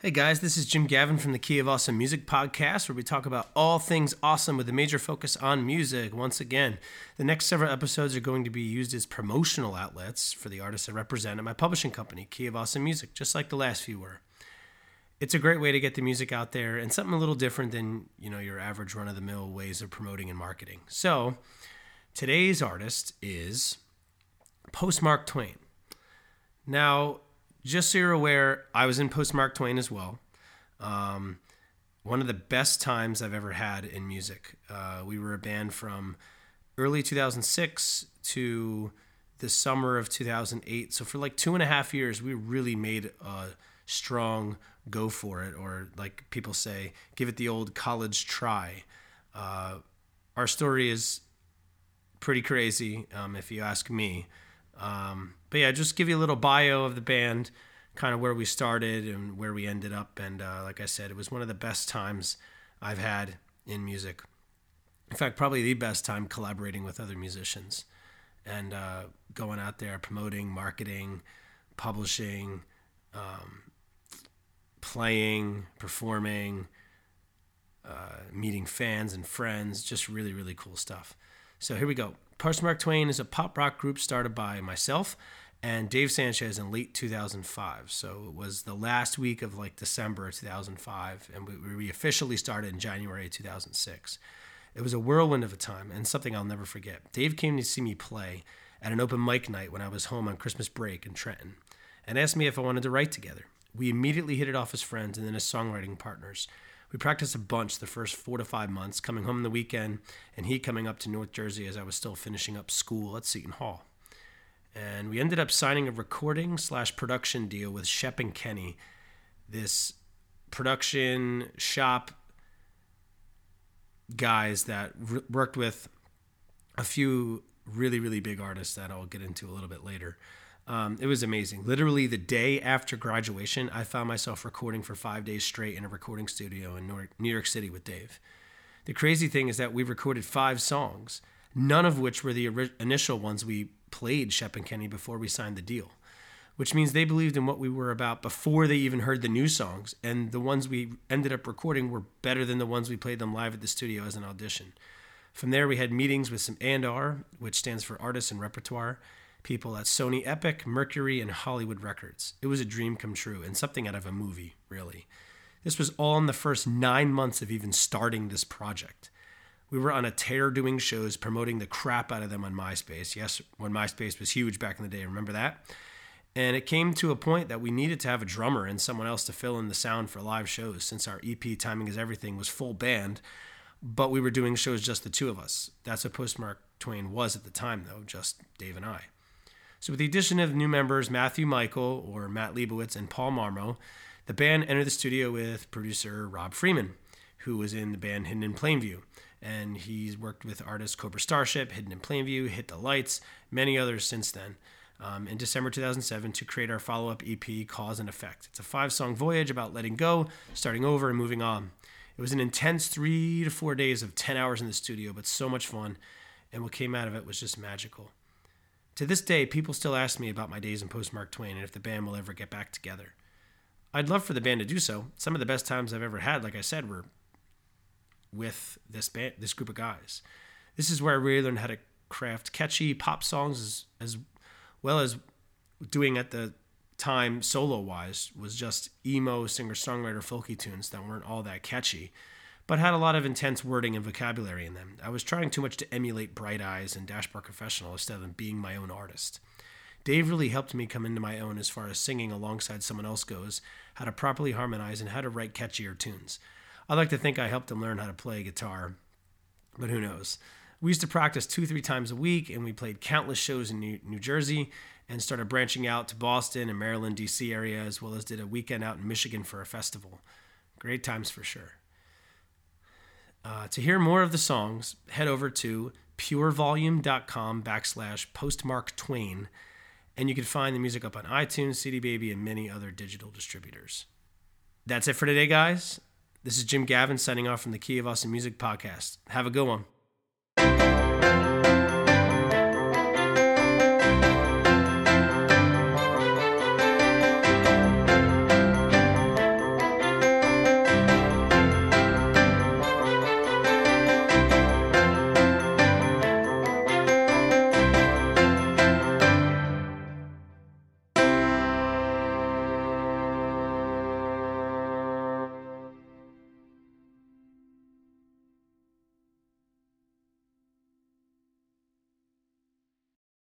Hey guys, this is Jim Gavin from the Key of Awesome Music podcast, where we talk about all things awesome with a major focus on music. Once again, the next several episodes are going to be used as promotional outlets for the artists I represent at my publishing company, Key of Awesome Music, just like the last few were. It's a great way to get the music out there and something a little different than, you know, your average run of the mill ways of promoting and marketing. So, today's artist is Postmark Twain. Now, just so you're aware, I was in Postmark Twain as well. Um, one of the best times I've ever had in music. Uh, we were a band from early 2006 to the summer of 2008. So for like two and a half years, we really made a strong go for it, or like people say, give it the old college try. Uh, our story is pretty crazy, um, if you ask me. Um, but yeah, just give you a little bio of the band, kind of where we started and where we ended up. And uh, like I said, it was one of the best times I've had in music. In fact, probably the best time collaborating with other musicians and uh, going out there promoting, marketing, publishing, um, playing, performing, uh, meeting fans and friends. Just really, really cool stuff. So here we go. Postmark Twain is a pop rock group started by myself and Dave Sanchez in late 2005. So it was the last week of like December 2005, and we, we officially started in January 2006. It was a whirlwind of a time and something I'll never forget. Dave came to see me play at an open mic night when I was home on Christmas break in Trenton and asked me if I wanted to write together. We immediately hit it off as friends and then as songwriting partners. We practiced a bunch the first four to five months, coming home the weekend, and he coming up to North Jersey as I was still finishing up school at Seton Hall. And we ended up signing a recording slash production deal with Shep and Kenny, this production shop guys that worked with a few really, really big artists that I'll get into a little bit later. Um, it was amazing. Literally, the day after graduation, I found myself recording for five days straight in a recording studio in New York City with Dave. The crazy thing is that we recorded five songs, none of which were the ori- initial ones we played Shep and Kenny before we signed the deal, which means they believed in what we were about before they even heard the new songs. And the ones we ended up recording were better than the ones we played them live at the studio as an audition. From there, we had meetings with some A&R, which stands for Artists and Repertoire, people at Sony Epic, Mercury, and Hollywood Records. It was a dream come true and something out of a movie, really. This was all in the first nine months of even starting this project. We were on a tear doing shows, promoting the crap out of them on MySpace. Yes, when MySpace was huge back in the day, remember that? And it came to a point that we needed to have a drummer and someone else to fill in the sound for live shows since our EP Timing is Everything was full band, but we were doing shows just the two of us. That's what Postmark Twain was at the time, though, just Dave and I. So, with the addition of new members Matthew Michael, or Matt Leibowitz, and Paul Marmo, the band entered the studio with producer Rob Freeman, who was in the band Hidden in Plain View. And he's worked with artists Cobra Starship, Hidden in Plain View, Hit the Lights, many others since then. Um, in December 2007 to create our follow up EP, Cause and Effect. It's a five song voyage about letting go, starting over, and moving on. It was an intense three to four days of 10 hours in the studio, but so much fun. And what came out of it was just magical. To this day, people still ask me about my days in Postmark Twain and if the band will ever get back together. I'd love for the band to do so. Some of the best times I've ever had, like I said, were with this band, this group of guys. This is where I really learned how to craft catchy pop songs as, as well as doing at the time solo wise was just emo singer songwriter folky tunes that weren't all that catchy but had a lot of intense wording and vocabulary in them. I was trying too much to emulate Bright Eyes and Dashboard Confessional instead of being my own artist. Dave really helped me come into my own as far as singing alongside someone else goes, how to properly harmonize, and how to write catchier tunes. I like to think I helped him learn how to play guitar, but who knows? We used to practice two, three times a week, and we played countless shows in New, New Jersey and started branching out to Boston and Maryland, D.C. area, as well as did a weekend out in Michigan for a festival. Great times for sure. Uh, to hear more of the songs, head over to purevolume.com backslash postmark twain, and you can find the music up on iTunes, CD Baby, and many other digital distributors. That's it for today, guys. This is Jim Gavin signing off from the Key of Awesome Music podcast. Have a good one.